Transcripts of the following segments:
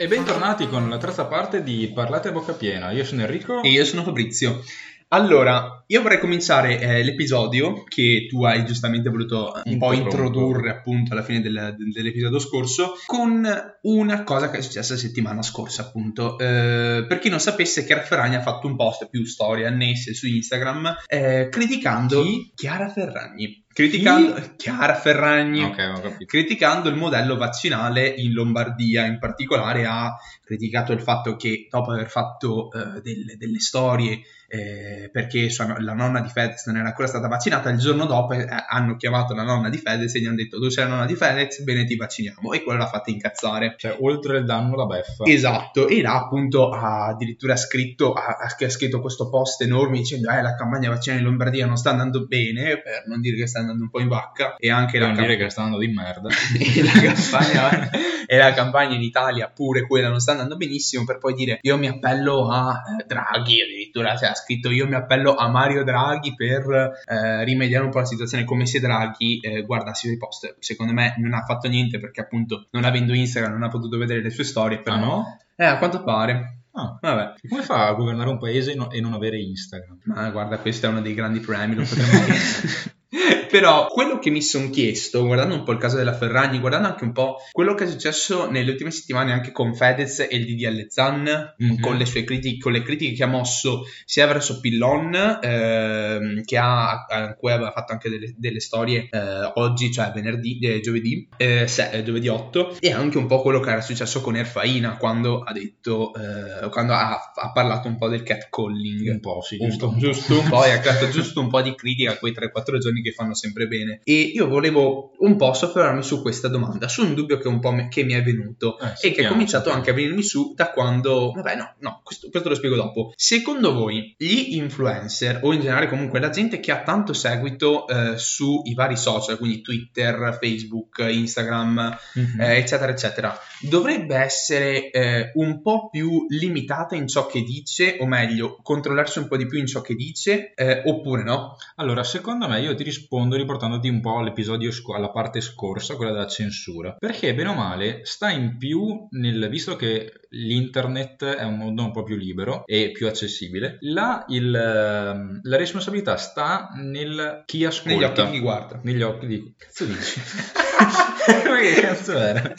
E bentornati con la terza parte di Parlate a bocca piena. Io sono Enrico. E io sono Fabrizio. Allora, io vorrei cominciare eh, l'episodio che tu hai giustamente voluto eh, un po' introdurre appunto alla fine del- del- dell'episodio scorso con una cosa che è successa la settimana scorsa appunto. Eh, per chi non sapesse, Chiara Ferragni ha fatto un post più storie annesse su Instagram eh, criticando Chi? Chiara Ferragni. Criticando Chiara Ferragni Ok, ho capito. criticando il modello vaccinale in Lombardia, in particolare ha criticato il fatto che dopo aver fatto eh, delle, delle storie eh, perché sua la nonna di Fedez non era ancora stata vaccinata, il giorno dopo eh, hanno chiamato la nonna di Fedez e gli hanno detto tu sei la nonna di Fedez, bene ti vacciniamo e quello l'ha fatta incazzare. Cioè, oltre il danno la beffa. Esatto, e là appunto ha addirittura scritto, ha, ha scritto questo post enorme dicendo eh la campagna vaccinale in Lombardia non sta andando bene, per non dire che sta andando un po' in vacca, e anche la non camp- dire che sta andando di merda. e la campagna e la campagna in Italia pure quella non sta andando benissimo per poi dire io mi appello a eh, Draghi addirittura cioè, ha scritto io mi appello a Mario Draghi per eh, rimediare un po' la situazione come se Draghi eh, guardasse i post secondo me non ha fatto niente perché appunto non avendo Instagram non ha potuto vedere le sue storie però Ah no? eh a quanto pare Ah. vabbè Come fa a governare un paese e no- non avere Instagram? Ma guarda, questo è uno dei grandi problemi, lo potremmo dire. Però quello che mi sono chiesto, guardando un po' il caso della Ferragni, guardando anche un po' quello che è successo nelle ultime settimane anche con Fedez e il DDL Zan, Mhm. con, le sue critiche, con le critiche che ha mosso sia verso Pillon, ehm, che ha, a cui aveva fatto anche delle, delle storie eh, oggi, cioè venerdì, eh, giovedì, eh, se- eh, giovedì 8, e anche un po' quello che era successo con Erfaina quando ha detto, eh, quando ha, ha parlato un po' del catcalling. Un po', sì, Un giusto. po', giusto un po', e ha creato giusto un po' di critica a quei 3-4 giorni che fanno sempre bene. E io volevo un po' soffermarmi su questa domanda, su un dubbio che, un po' me- che mi è venuto Eh, e che è cominciato anche a venirmi su da quando... Vabbè, no, no, questo, questo lo spiego dopo. Secondo voi, gli influencer o in generale comunque la gente che ha tanto seguito eh, sui vari social, quindi Twitter, Facebook, Instagram, Mhm. eh, eccetera, eccetera, dovrebbe essere eh, un po' più limitata in ciò che dice, o meglio, controllarsi un po' di più in ciò che dice, eh, oppure no? Allora, secondo me io ti rispondo riportandoti un po' all'episodio, sc- alla parte scorsa, quella della censura. Perché, bene o male, sta in più nel, visto che l'internet è un mondo un po' più libero e più accessibile, là il, ehm, la responsabilità sta nel chi ascolta. Negli occhi di chi guarda. Negli occhi di... Cazzo dici? Che cazzo era?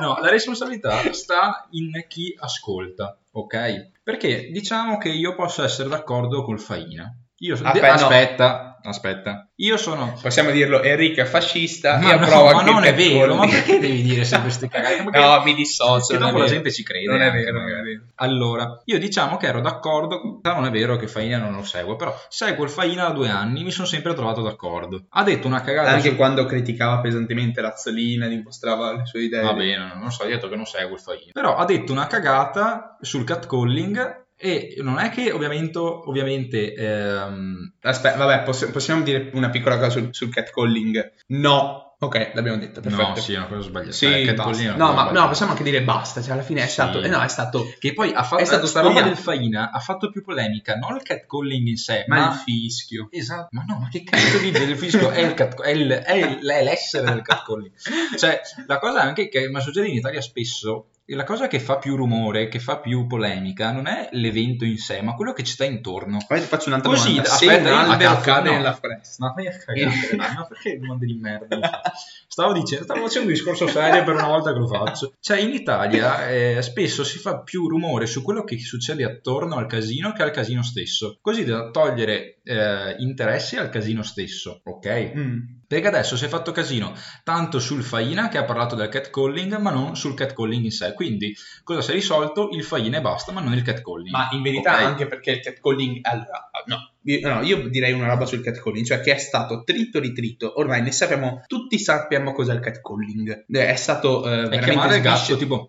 No, la responsabilità sta in chi ascolta, ok? Perché diciamo che io posso essere d'accordo col Faina. Io so- Aspetta, no. Aspetta. Io sono... Possiamo dirlo, Enrico è fascista Ma, e no, approva ma non è vero, ma perché devi dire sempre queste cagate? No, mi dissocio. che dopo la gente ci crede. Non è anche, vero, non è vero. Allora, io diciamo che ero d'accordo, non è vero che Faina non lo segue, però seguo il Faina da due anni, mi sono sempre trovato d'accordo. Ha detto una cagata Anche su- quando criticava pesantemente Lazzolina, dimostrava le sue idee. Va bene, non so, ho detto che non seguo il Faina. Però ha detto una cagata sul catcalling e non è che ovviamente, ovviamente ehm, Aspetta, vabbè, poss- possiamo dire una piccola cosa sul, sul catcalling? No. Ok, l'abbiamo detto, perfetto. no, sì, è una cosa sbagliata. Sì, Eh, no, ma no, possiamo anche dire basta. Cioè, alla fine è Sì. stato. Eh no, è stato. Che poi ha fatto È stato sta roba del Faina ha fatto più polemica, non il catcalling in sé, Ma ma, il fischio. Esatto, ma no, ma che cazzo di del fischio è, il cat- è, il- è il- l'essere del catcalling. Cioè, la cosa anche che ma succede in Italia spesso, la cosa che fa più rumore, che fa più polemica, non è l'evento in sé, ma quello che ci sta intorno. Poi ti faccio un'altra Così, domanda. aspetta, Se un albero cade no. nella foresta. Ma vai a cagare, ma perché domande di merda? Stavo dicendo, stavo facendo un discorso serio per una volta che lo faccio. Cioè, in Italia eh, spesso si fa più rumore su quello che succede attorno al casino che al casino stesso, così da togliere eh, interessi al casino stesso, ok? Mm. Perché adesso si è fatto casino tanto sul Faina che ha parlato del catcalling, ma non sul catcalling in sé. Quindi, cosa si è risolto? Il Faina e basta, ma non il catcalling. Ma in verità Ok? anche perché il catcalling... Allora, no. Io, no, io direi una roba sul catcalling, cioè che è stato trito ritrito. Ormai ne sappiamo, tutti sappiamo cos'è il catcalling. È stato eh, È veramente chiamare il gatto tipo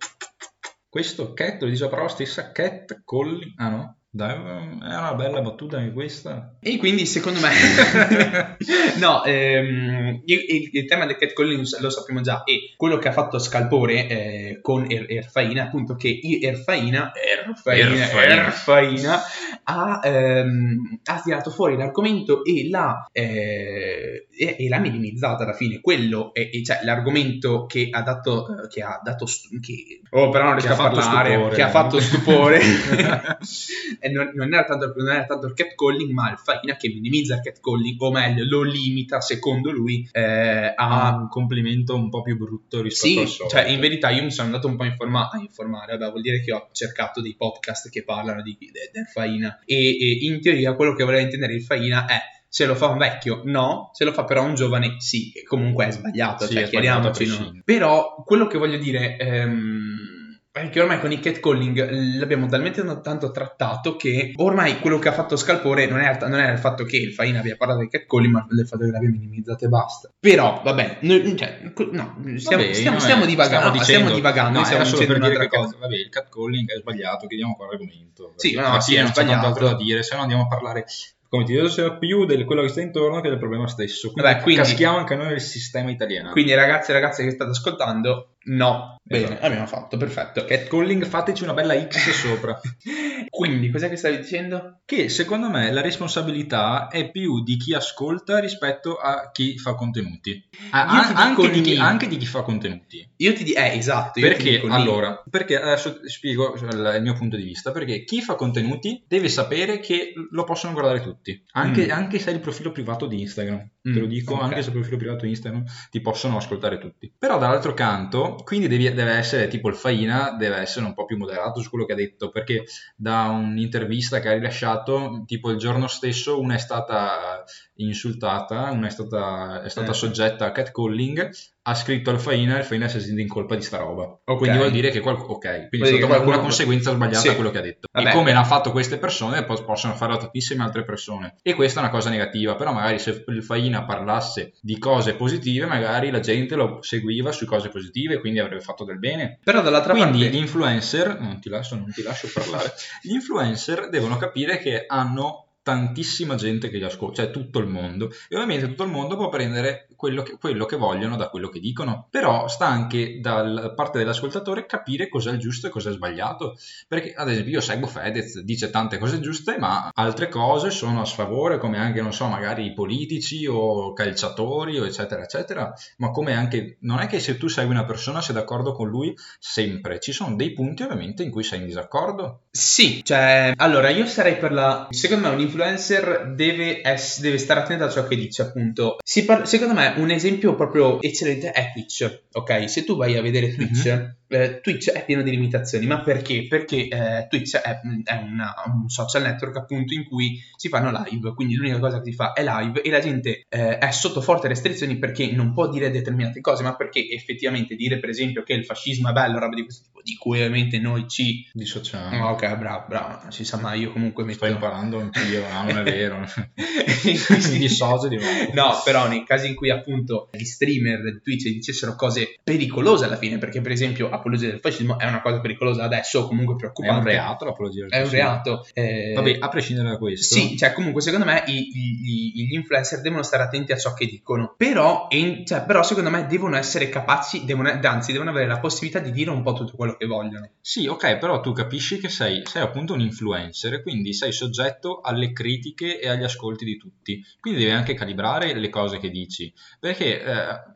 questo cat lo dice la parola stessa cat calling ah no Dai, è una bella battuta anche questa. E quindi secondo me, no, ehm, il, il, il, tema del catcalling lo sappiamo già e quello che ha fatto Scalpore eh, con er, Erfaina, appunto che Erfaina, Erfaina, Erfaina. Erfaina ha, ehm, ha, tirato fuori l'argomento e l'ha, eh, e, e l'ha minimizzato alla fine. Quello è, è cioè, l'argomento che ha dato, che ha dato, che, oh però non riesco a parlare, stupore, che ha fatto stupore. non, non, era tanto, non, era tanto, il catcalling, ma il Faina che minimizza il catcalling, o meglio, lo limita, secondo lui, eh, a un complimento un po' più brutto rispetto sì, al solito. cioè in verità io mi sono andato un po' informa- a informare, vabbè, vuol dire che ho cercato dei podcast che parlano di, de, del Faina e, e in teoria quello che voleva intendere il Faina è se lo fa un vecchio, no. Se lo fa però un giovane, sì. Comunque è sbagliato, sì, cioè, chiariamoci. No? Però quello che voglio dire. Ehm perché ormai con il catcalling l'abbiamo talmente tanto trattato che ormai quello che ha fatto Scalpore non è, non è il fatto che il Faina abbia parlato del catcalling, ma del fatto che l'abbia minimizzato e basta. Però, vabbè, noi, cioè, no, stiamo, vabbè, stiamo, stiamo divagando. Stiamo, dicendo, stiamo divagando. No, stiamo per dire che vabbè, il catcalling è sbagliato, chiediamo qua l'argomento. Sì, no, sì, è non c'è altro da dire, se no andiamo a parlare come ti sia più di quello che sta intorno che del problema stesso. Quindi, Vabbè, quindi caschiamo anche noi nel sistema italiano. Quindi, ragazzi e ragazze che state ascoltando, no. Bene, esatto. abbiamo fatto, perfetto. Catcalling, fateci una bella X sopra. Quindi, cos'è che stavi dicendo? Che secondo me la responsabilità è più di chi ascolta rispetto a chi fa contenuti. Ah, anche, di chi, anche, di chi, fa contenuti. Io ti dico, eh, esatto. perché, allora, perché adesso spiego il mio punto di vista. Perché chi fa contenuti deve sapere che lo possono guardare tutti. Anche, mm. anche se hai il profilo privato di Instagram. Mm. Te lo dico, okay. anche se hai il profilo privato di Instagram ti possono ascoltare tutti. Però dall'altro canto, quindi devi, deve essere tipo il Faina, deve essere un po' più moderato su quello che ha detto. Perché da un'intervista che ha rilasciato, tipo il giorno stesso, una è stata insultata, una è stata, è stata eh. soggetta a catcalling, ha scritto al Faina e il Faina si è sentito in colpa di sta roba. Okay. Quindi vuol dire che, qual- okay. Quindi è stata qualcuno... una conseguenza sbagliata sì. a quello che ha detto. Vabbè. E come l'hanno fatto queste persone, possono farlo tantissime altre persone. E questa è una cosa negativa, però magari se il Faina parlasse di cose positive, magari la gente lo seguiva su cose positive, quindi avrebbe fatto del bene. Però dall'altra quindi parte... gli influencer, non ti lascio, non ti lascio parlare, gli influencer devono capire che hanno tantissima gente che li ascolta, cioè tutto il mondo. E ovviamente tutto il mondo può prendere quello che, quello che vogliono da quello che dicono. Però sta anche da parte dell'ascoltatore capire cos'è il giusto e cos'è sbagliato. Perché, ad esempio, io seguo Fedez, dice tante cose giuste, ma altre cose sono a sfavore, come anche, non so, magari politici o calciatori, o eccetera, eccetera. Ma come anche, non è che se tu segui una persona sei d'accordo con lui sempre. Ci sono dei punti, ovviamente, in cui sei in disaccordo. Sì, cioè, allora io sarei per la. Secondo me, un influencer deve, ess- deve stare attento a ciò che dice, appunto. Par- secondo me, un esempio proprio eccellente è Twitch. Ok, se tu vai a vedere Twitch, mm-hmm eh, Twitch è pieno di limitazioni, ma perché? Perché eh, Twitch è, è una, un social network appunto in cui si fanno live, quindi l'unica cosa che si fa è live e la gente eh, è sotto forti restrizioni perché non può dire determinate cose, ma perché effettivamente dire per esempio che il fascismo è bello, roba di questo tipo, di cui ovviamente noi ci dissociamo. Oh, ok, bravo, bravo, non si sa mai, io comunque metto... Sto imparando anch'io, no, non è vero. mi dissocio di nuovo. No, però nei casi in cui appunto gli streamer di Twitch dicessero cose pericolose alla fine, perché per esempio apologia del fascismo è una cosa pericolosa adesso o comunque preoccupante. È un reato l'apologia del fascismo. È un reato. Eh... Vabbè, a prescindere da questo. Sì, cioè comunque secondo me i, i, gli influencer devono stare attenti a ciò che dicono, però, in, cioè, però secondo me devono essere capaci, devono, anzi devono avere la possibilità di dire un po' tutto quello che vogliono. Sì, ok, però tu capisci che sei, sei appunto un influencer quindi sei soggetto alle critiche e agli ascolti di tutti. Quindi devi anche calibrare le cose che dici. Perché eh,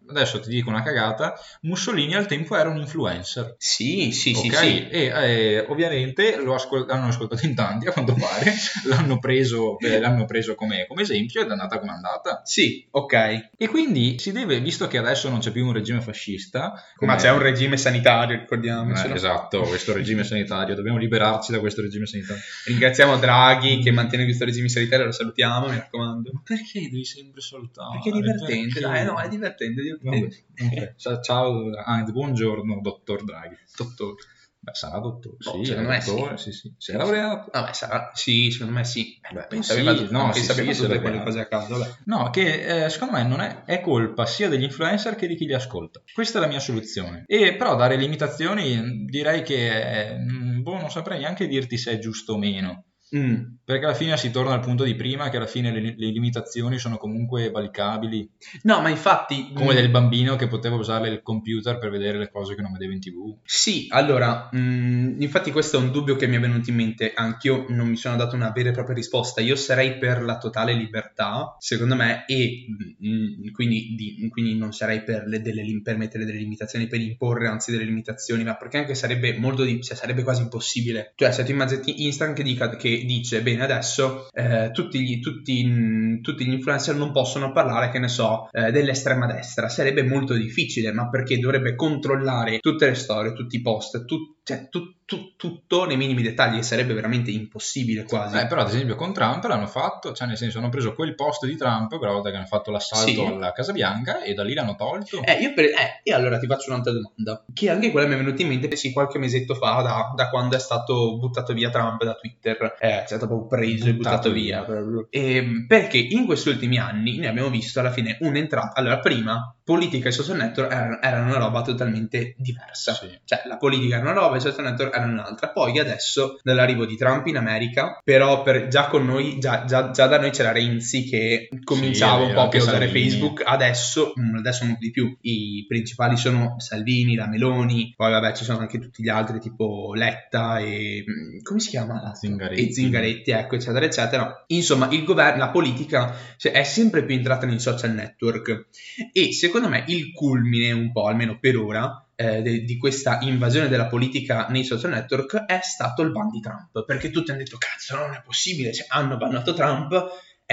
adesso ti dico una cagata, Mussolini al tempo era un influencer. Sì, sì, okay? sì, sì. E eh, ovviamente lo ascol- l'hanno ascoltato in tanti a quanto pare, l'hanno preso, eh, l'hanno preso come, come, esempio ed è andata come è andata. Sì, ok. E quindi si deve, visto che adesso non c'è più un regime fascista... Ma c'è un regime sanitario, ricordiamo. Eh, esatto, questo regime sanitario, dobbiamo liberarci da questo regime sanitario. Ringraziamo Draghi che mantiene questo regime sanitario, lo salutiamo, mi raccomando. Ma perché devi sempre salutare? Perché è divertente, perché... dai, no, è divertente. divertente. Vabbè, okay. Ciao, ah, buongiorno, dottor Draghi. Dottore. Beh, sarà dottore. Sì, secondo me dottore, sì. sì, sì. Si è laureato. Vabbè, sarà... Sì, secondo me sì. Beh, sì, fatto, no, sì, sì, tutte quelle cose a caso. Vabbè. No, che eh, secondo me non è, è, colpa sia degli influencer che di chi li ascolta. Questa è la mia soluzione. E però dare limitazioni direi che, eh, boh, non saprei neanche dirti se è giusto o meno. Mm. Perché alla fine si torna al punto di prima, che alla fine le, le limitazioni sono comunque valicabili. No, ma infatti... Come mm, del bambino che poteva usare il computer per vedere le cose che non vedeva in tv. Sì, allora, mm, infatti questo è un dubbio che mi è venuto in mente, anch'io non mi sono dato una vera e propria risposta, io sarei per la totale libertà, secondo me, e mm, quindi, di- quindi non sarei per, le, delle, per mettere delle limitazioni, per imporre anzi delle limitazioni, ma perché anche sarebbe molto, di- cioè, sarebbe quasi impossibile. Cioè, se tu immagini Instagram che, dica, che dice, bene, adesso eh, tutti, gli, tutti, mm, tutti gli influencer non possono parlare, che ne so, eh, dell'estrema destra, sarebbe molto difficile, ma perché dovrebbe controllare tutte le storie, tutti i post, tu- cioè, tu- tu- tutto nei minimi dettagli, e sarebbe veramente impossibile quasi. Eh, però ad esempio con Trump l'hanno fatto, cioè nel senso hanno preso quel post di Trump quella volta che hanno fatto l'assalto Sì. alla Casa Bianca e da lì l'hanno tolto. Eh, io per- eh, e allora ti faccio un'altra domanda, che anche quella mi è venuta in mente sì, qualche mesetto fa, da, da quando è stato buttato via Trump da Twitter, eh, è stato proprio preso e Buttato buttato via. Ehm, perché in questi ultimi anni ne abbiamo visto alla fine un'entrata. Allora, prima politica e social network erano, erano una roba totalmente diversa. Sì. Cioè, la politica era una roba e i social network erano un'altra. Poi adesso, dall'arrivo di Trump in America, però per- già con noi, già, già- già da noi c'era Renzi che cominciava è un po' più a usare Salvini. Facebook, adesso, mm, adesso molto di più. I principali sono Salvini, la Meloni, poi vabbè ci sono anche tutti gli altri tipo Letta e... mm, come si chiama? Zingaretti. E Zingaretti, ecco, eccetera, eccetera. Insomma, il governo, la politica cioè, è sempre più entrata nei social network e secondo me il culmine un po', almeno per ora, eh, de- di questa invasione della politica nei social network è stato il ban di Trump, perché tutti hanno detto cazzo non è possibile, cioè, hanno bannato Trump,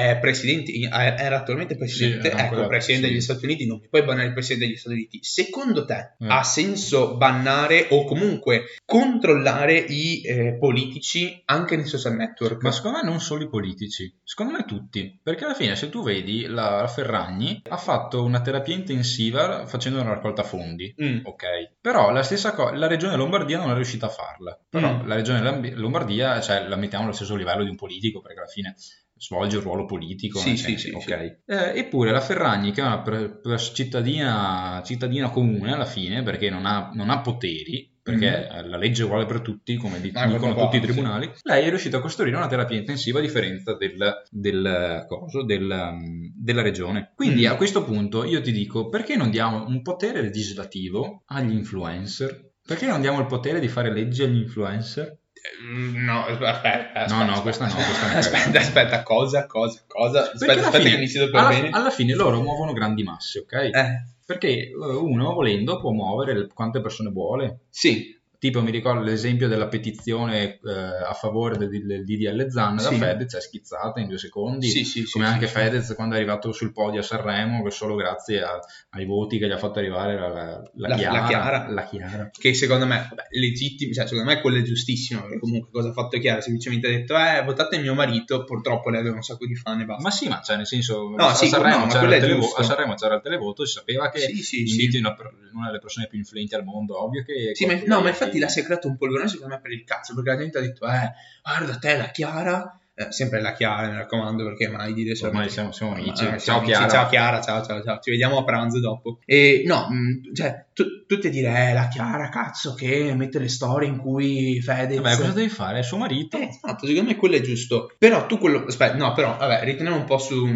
era attualmente presidente, Sì, ecco, presidente sì. degli Stati Uniti, non puoi bannare il presidente degli Stati Uniti. Secondo te Mm. ha senso bannare o comunque controllare i eh, politici anche nei social network? Ma secondo me non solo i politici, secondo me tutti, perché alla fine se tu vedi la, Ferragni ha fatto una terapia intensiva facendo una raccolta fondi, Mm. ok, però la stessa cosa, la regione Lombardia non è riuscita a farla, però Mm. la regione Lombardia, cioè la mettiamo allo stesso livello di un politico, perché alla fine svolge un ruolo politico, Sì, sì, sì, ok. Eh, eppure la Ferragni, che è una per- per cittadina, cittadina comune alla fine, perché non ha, non ha poteri, perché eh, la legge è uguale per tutti, come di- Ah, dicono qua, tutti i sì. tribunali, lei è riuscita a costruire una terapia intensiva a differenza del, del coso, del, um, della regione. Quindi Mm. a questo punto io ti dico, perché non diamo un potere legislativo agli influencer? Perché non diamo il potere di fare leggi agli influencer? No, aspetta, aspetta, No, no, aspetta, questa no, questa Aspetta, credo. aspetta, cosa, cosa, cosa? Aspetta, aspetta fine- che mi siedo per alla, bene. alla fine loro muovono grandi masse, ok? Eh, Perché eh, uno volendo può muovere quante persone vuole. sì, Tipo mi ricordo l'esempio della petizione eh, a favore del, del DDL Zan Sì. da Fedez è schizzata in due secondi. sì, sì, Come anche. Fedez quando è arrivato sul podio a Sanremo, che solo grazie a- ai voti che gli ha fatto arrivare la, la, la La- la Chiara, Chiara. la Chiara. che secondo me vabbè, legittimo, cioè secondo me quello è giustissimo, perché comunque cosa ha fatto Chiara? Semplicemente ha detto, eh, votate mio marito, purtroppo lei aveva un sacco di fan e basta. Ma sì, ma cioè nel senso, No, a, Sanremo no, c'era è televo- a Sanremo c'era il televoto, si sapeva che Sì, sì, inviti una, una delle persone più influenti al mondo, ovvio che... Sì, ma, no, ma gli- infatti la si è creato un polverone secondo me per il cazzo, perché la gente ha detto, eh, guarda te, la Chiara, eh, sempre la Chiara, mi raccomando, perché mai dire Ormai siamo, siamo amici. Ah, ciao amici. Chiara. Ciao Chiara, ciao, ciao, ciao. Ci vediamo a pranzo dopo. E no, mh, cioè, tu- tutti dire, eh, la Chiara, cazzo, che mette le storie in cui Fedez... Vabbè, cosa devi fare? È suo marito. Eh, esatto, secondo me quello è giusto. Però tu quello... Aspetta, no, però, vabbè, riteniamo un po' su,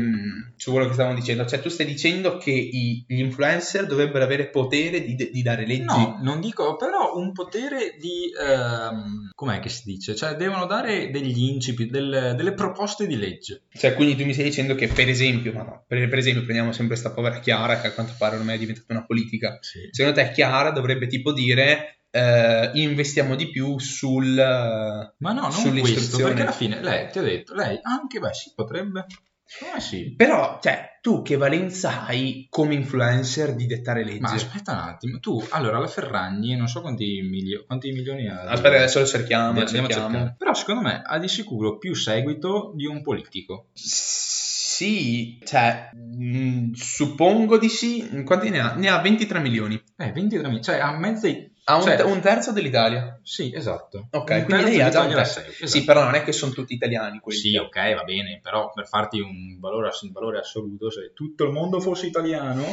su quello che stavamo dicendo. Cioè, tu stai dicendo che i- gli influencer dovrebbero avere potere di, di dare leggi? No, non dico, però un potere di... ehm, com'è che si dice? Cioè, devono dare degli incipit, del- delle proposte di legge. Cioè, quindi tu mi stai dicendo che, per esempio, ma no, per, per esempio, prendiamo sempre questa povera Chiara, che a quanto pare ormai è diventata una politica. Sì. Secondo te Chiara dovrebbe tipo dire eh, investiamo di più sul... Ma no, non questo, perché alla fine lei, ti ho detto, lei anche, beh, sì, potrebbe. Me sì. Però, cioè, tu che valenza hai come influencer di dettare leggi? Ma aspetta un attimo, tu, allora, la Ferragni, non so quanti, milio- quanti milioni ha. Aspetta, adesso lo cerchiamo, cerchiamo. cercare. Però secondo me ha di sicuro più seguito di un politico. Sì, cioè, mh, suppongo di sì. Quanti ne ha? Ne ha 23 milioni. Eh, 23 milioni, cioè ha mezzi... Ha un, Cioè- un terzo dell'Italia. Sì, esatto. Ok, Un quindi lei ha già un terzo. esatto. Sì, però non è che sono tutti italiani quelli. Sì, ok, va bene, però per farti un valore, un valore assoluto, se tutto il mondo fosse italiano,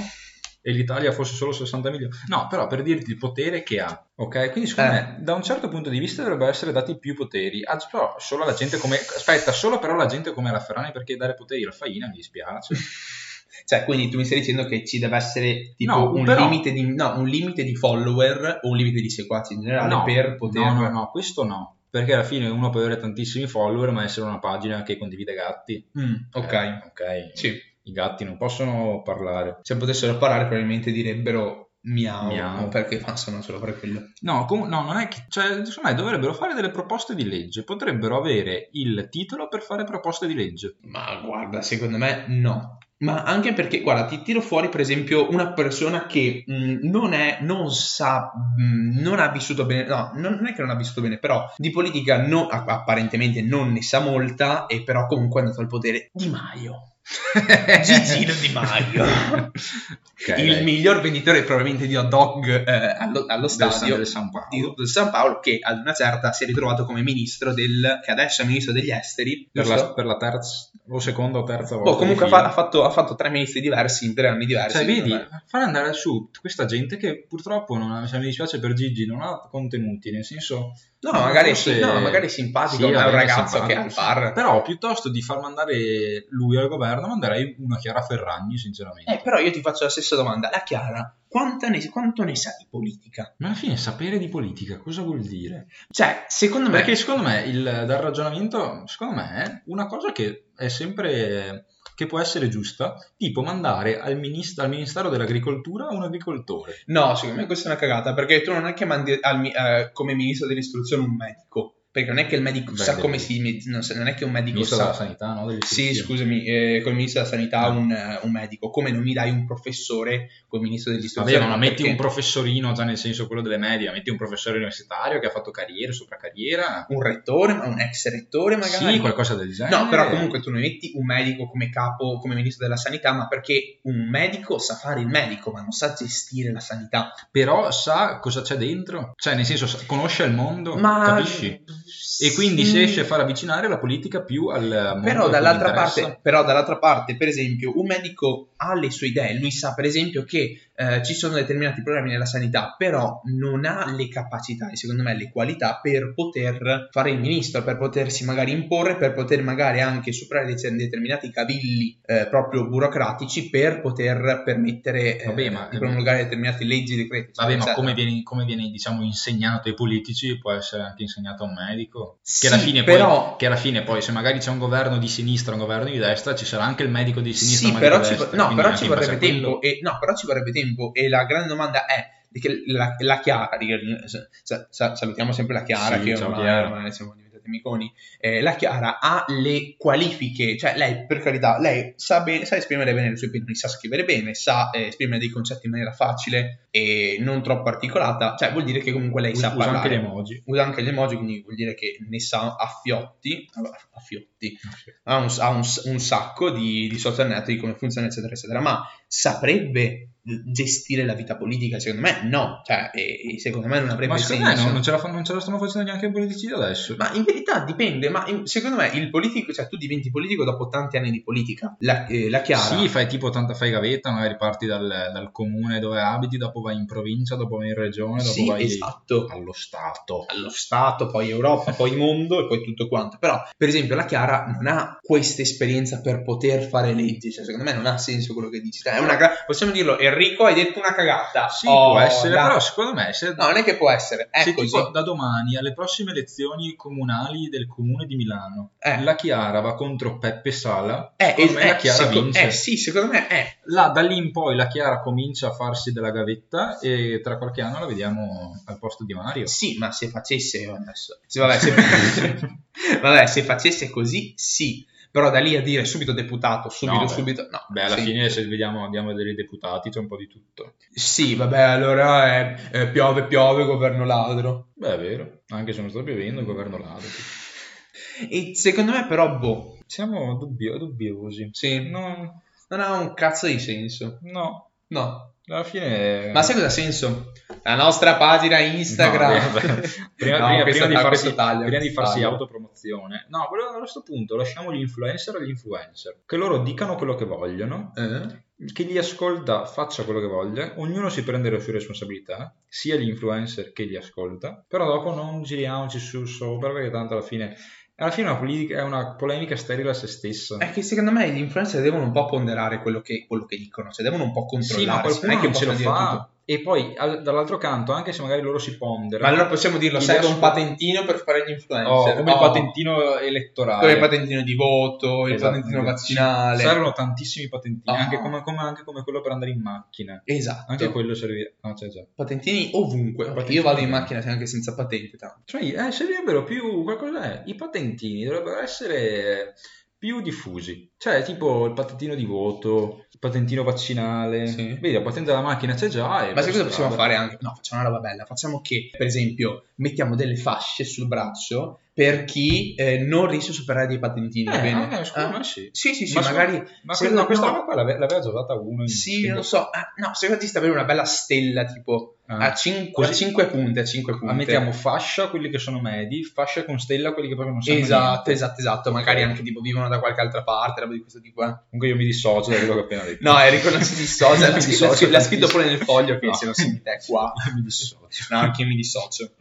e l'Italia fosse solo 60 milioni. No, però per dirti il potere che ha, ok? Quindi secondo Eh. me, da un certo punto di vista dovrebbero essere dati più poteri. Ah, però solo alla gente come... Aspetta, solo però alla gente come la Ferrani perché dare poteri alla Faina mi dispiace. Cioè, quindi tu mi stai dicendo che ci deve essere tipo No, un, però- limite di, no, un limite di follower o un limite di seguaci in generale no, per poter... no, no, no, questo no. Perché alla fine uno può avere tantissimi follower ma essere una pagina che condivide gatti. Mm, ok, Eh, ok. sì. I gatti non possono parlare. Se potessero parlare probabilmente direbbero miau, Miau. perché sono solo per quello. No, com- no, non è che. Cioè, secondo me dovrebbero fare delle proposte di legge. Potrebbero avere il titolo per fare proposte di legge. Ma guarda, secondo me no. Ma anche perché, guarda, ti tiro fuori per esempio una persona che mh, non è, non sa, mh, non ha vissuto bene, no, non, non è che non ha vissuto bene, però di politica a- apparentemente non ne sa molta e però comunque è andato al potere. Di Maio. Gigino Di Maio. Ok, il dai. miglior venditore probabilmente di hot dog eh, allo, allo Del stadio del San Paolo. di San Paolo che ad una certa si è ritrovato come ministro del che adesso è ministro degli esteri Per la, per la terza o seconda o terza volta. Boh, comunque ha, ha fatto, ha fatto tre ministri diversi in tre anni diversi Cioè, vedi, fare andare su questa gente che purtroppo non ha, cioè, mi dispiace per Gigi, non ha contenuti, nel senso... no magari, forse- sì, no, magari è simpatico Sì, ma è un ragazzo che è al bar. Però piuttosto di far mandare lui al governo, manderei una Chiara Ferragni, sinceramente. eh, però io ti faccio la stessa domanda la Chiara ne- quanto ne sa di politica? Ma alla fine sapere di politica cosa vuol dire? cioè secondo me Perché secondo me il, dal ragionamento, secondo me, è una cosa che è sempre che può essere giusta, tipo mandare al, minist- al Ministero dell'Agricoltura un agricoltore. no secondo me questa è una cagata perché tu non è che mandi mi- eh, come ministro dell'istruzione un medico perché non è che il medico Beh, sa come si non, non è che un medico sa della Sanità, no? Sì, scusami, eh, col ministro della sanità Ah. un, eh, un medico, come non mi dai un professore col ministro Vabbè, dell'istruzione? ma metti perché un professorino, già nel senso quello delle medie, metti un professore universitario che ha fatto carriera sopra carriera. un rettore, ma un ex rettore magari? Sì, qualcosa del genere. No, però comunque tu non metti un medico come capo, come ministro della sanità, ma perché un medico sa fare il medico, ma non sa gestire la sanità. Però sa cosa c'è dentro. Cioè, nel senso, conosce il mondo, Ma capisci? E quindi si riesce a far avvicinare la politica più al Però dall'altra, parte, però dall'altra parte, per esempio, un medico ha le sue idee, lui sa per esempio che eh, ci sono determinati problemi nella sanità, però non ha le capacità e secondo me le qualità per poter fare il ministro, per potersi magari imporre, per poter magari anche superare determinati cavilli eh, proprio burocratici per poter permettere eh, Vabbè, ma- di promulgare determinate leggi, decreti. Vabbè, ma come viene, come viene, diciamo, insegnato ai politici, può essere anche insegnato a un medico. Sì, che, alla fine però- poi, che alla fine poi, se magari c'è un governo di sinistra, un governo di destra, ci sarà anche il medico di sinistra, Sì, però di ci, destra. no, però ci vorrebbe tempo. E, no, però ci vorrebbe tempo. E la grande domanda è che la, la Chiara, sa- sa- salutiamo sempre la Chiara, Sì, che ormai, Chiara. ormai siamo diventati amiconi. Eh, la Chiara ha le qualifiche, cioè lei, per carità, lei sa, bene, sa esprimere bene le sue opinioni, sa scrivere bene, sa eh, esprimere dei concetti in maniera facile e non troppo articolata. Cioè, vuol dire che comunque lei sa usa parlare. anche gli emoji. Usa anche gli emoji, quindi vuol dire che ne sa a fiotti, a fiotti, ha un, ha un- un sacco di, di social network, di come funziona, eccetera, eccetera, ma saprebbe gestire la vita politica? Secondo me no, cioè, e, e secondo me non avrebbe Ma secondo me senso. non, ce la, non ce la stanno facendo neanche i politici adesso. Ma in verità dipende, ma in- secondo me il politico, cioè tu diventi politico dopo tanti anni di politica. La, eh, la Chiara, Sì, fai tipo tanta fai gavetta, magari parti dal, dal comune dove abiti, dopo vai in provincia, dopo vai in regione, dopo sì, vai esatto. allo Stato. allo Stato, poi Europa, poi mondo e poi tutto quanto. Però, per esempio, la Chiara non ha questa esperienza per poter fare leggi. Cioè, secondo me non ha senso quello che dici. Cioè, è una gra- Possiamo dirlo, Enrico, hai detto una cagata. Sì, Oh, può essere, dai. però secondo me se, No, non è che può essere, è se così. tipo da domani alle prossime elezioni comunali del comune di Milano Eh. la Chiara va contro Peppe Sala, Eh, secondo me la eh, Chiara seco- vince. eh, sì, secondo me è. Là, da lì in poi la Chiara comincia a farsi della gavetta e tra qualche anno la vediamo al posto di Mario. Sì, ma se facesse adesso. Sì, vabbè, se... vabbè, se facesse così, sì. Però da lì a dire subito deputato, subito, No, subito. No, Beh, alla sì. fine se vediamo, abbiamo dei deputati c'è un po' di tutto. Sì, vabbè, allora è, eh, piove, piove, governo ladro. Beh, è vero, anche se non sta piovendo governo ladro. E secondo me, però, boh, Siamo dubbio- dubbiosi. sì, No, non ha un cazzo di senso. no. No. Alla fine... Ma sai cosa ha senso? La nostra pagina Instagram. No, prima, No, prima- prima di farsi, taglio, prima di farsi autopromozione. No, a questo punto lasciamo gli influencer agli influencer. Che loro dicano quello che vogliono, Eh? chi li ascolta faccia quello che voglia, ognuno si prende le sue responsabilità, sia gli influencer che li ascolta, però dopo non giriamoci su sopra perché tanto alla fine... Alla fine è una, politica- è una polemica sterile a se stessa. È che secondo me gli influencer devono un po' ponderare quello che, quello che dicono, cioè devono un po' Sì, ma controllare. qualcuno non è che non ce lo fa. tutto. E poi al- dall'altro canto, anche se magari loro si ponderano, Ma allora possiamo dirlo, serve un patentino per fare gli influencer. Oh, come il Oh, patentino elettorale. come il patentino di voto, il Esatto. patentino vaccinale. Servono tantissimi patentini, Oh. anche, come, come- anche come quello per andare in macchina. Esatto. Anche quello serviva. No, c'è già. Patentini ovunque. Patentini Io vado in macchina anche senza patente. tanto. Cioè, eh, servirebbero più. Qualcosa è. I patentini dovrebbero essere più diffusi. Cioè, tipo il patentino di voto, il patentino vaccinale. Sì. Vedi, la patente della macchina c'è già. E Ma sai cosa possiamo fare anche? No, facciamo una roba bella. Facciamo che, per esempio, mettiamo delle fasce sul braccio per chi eh, non riesce a superare dei patentini. Eh, bene? eh, secondo Ah? sì. Sì, sì, sì, Ma magari... Ma secondo- que- no, questa roba qua l'ave- l'aveva già usata uno. Sì, non so. Ah, no, secondo me sta avere una bella stella, tipo Ah. a 5 Così- punte, a 5 punte. Ah, mettiamo fascia quelli che sono medi, fascia con stella quelli che proprio non sanno Esatto, niente. esatto, esatto. Magari anche tipo vivono da qualche altra parte, roba di questo tipo. Eh. Comunque io mi dissocio da quello che ho appena detto. No, Enrico non si dissocia, l'ha Mi scritto, dissocio l'ha scritto pure nel foglio che No. se lo senti te qua. Mi dissocio. No, anche io mi dissocio.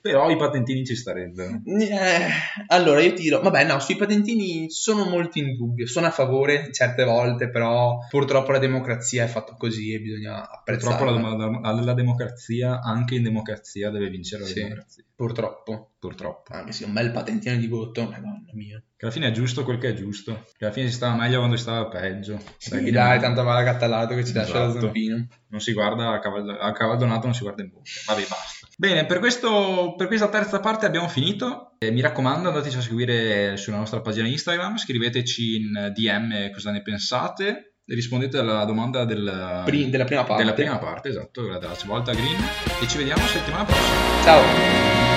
Però i patentini ci starebbero. Eh, allora io ti dirò, vabbè no, sui patentini sono molto in dubbio, sono a favore certe volte, però purtroppo la democrazia è fatta così e bisogna apprezzarla. Purtroppo la, la- la democrazia, anche in democrazia, deve vincere la Sì. democrazia. Purtroppo. Purtroppo. Anche se un bel patentino di voto, madonna mia. Che alla fine è giusto quel che è giusto. Che alla fine si stava meglio quando si stava peggio. Sì, dai, non- tanto va la gattalato che ci lascia lo Esatto. zampino. Non si guarda a cavallo, a cavallo donato, non si guarda in bocca. Vabbè, basta. Bene, per, questo, per questa terza parte abbiamo finito. Eh, mi raccomando, andateci a seguire sulla nostra pagina Instagram, scriveteci in DM cosa ne pensate. e Rispondete alla domanda del, Pri- della prima parte. della prima parte, esatto, quella della svolta green. E ci vediamo settimana prossima. Ciao.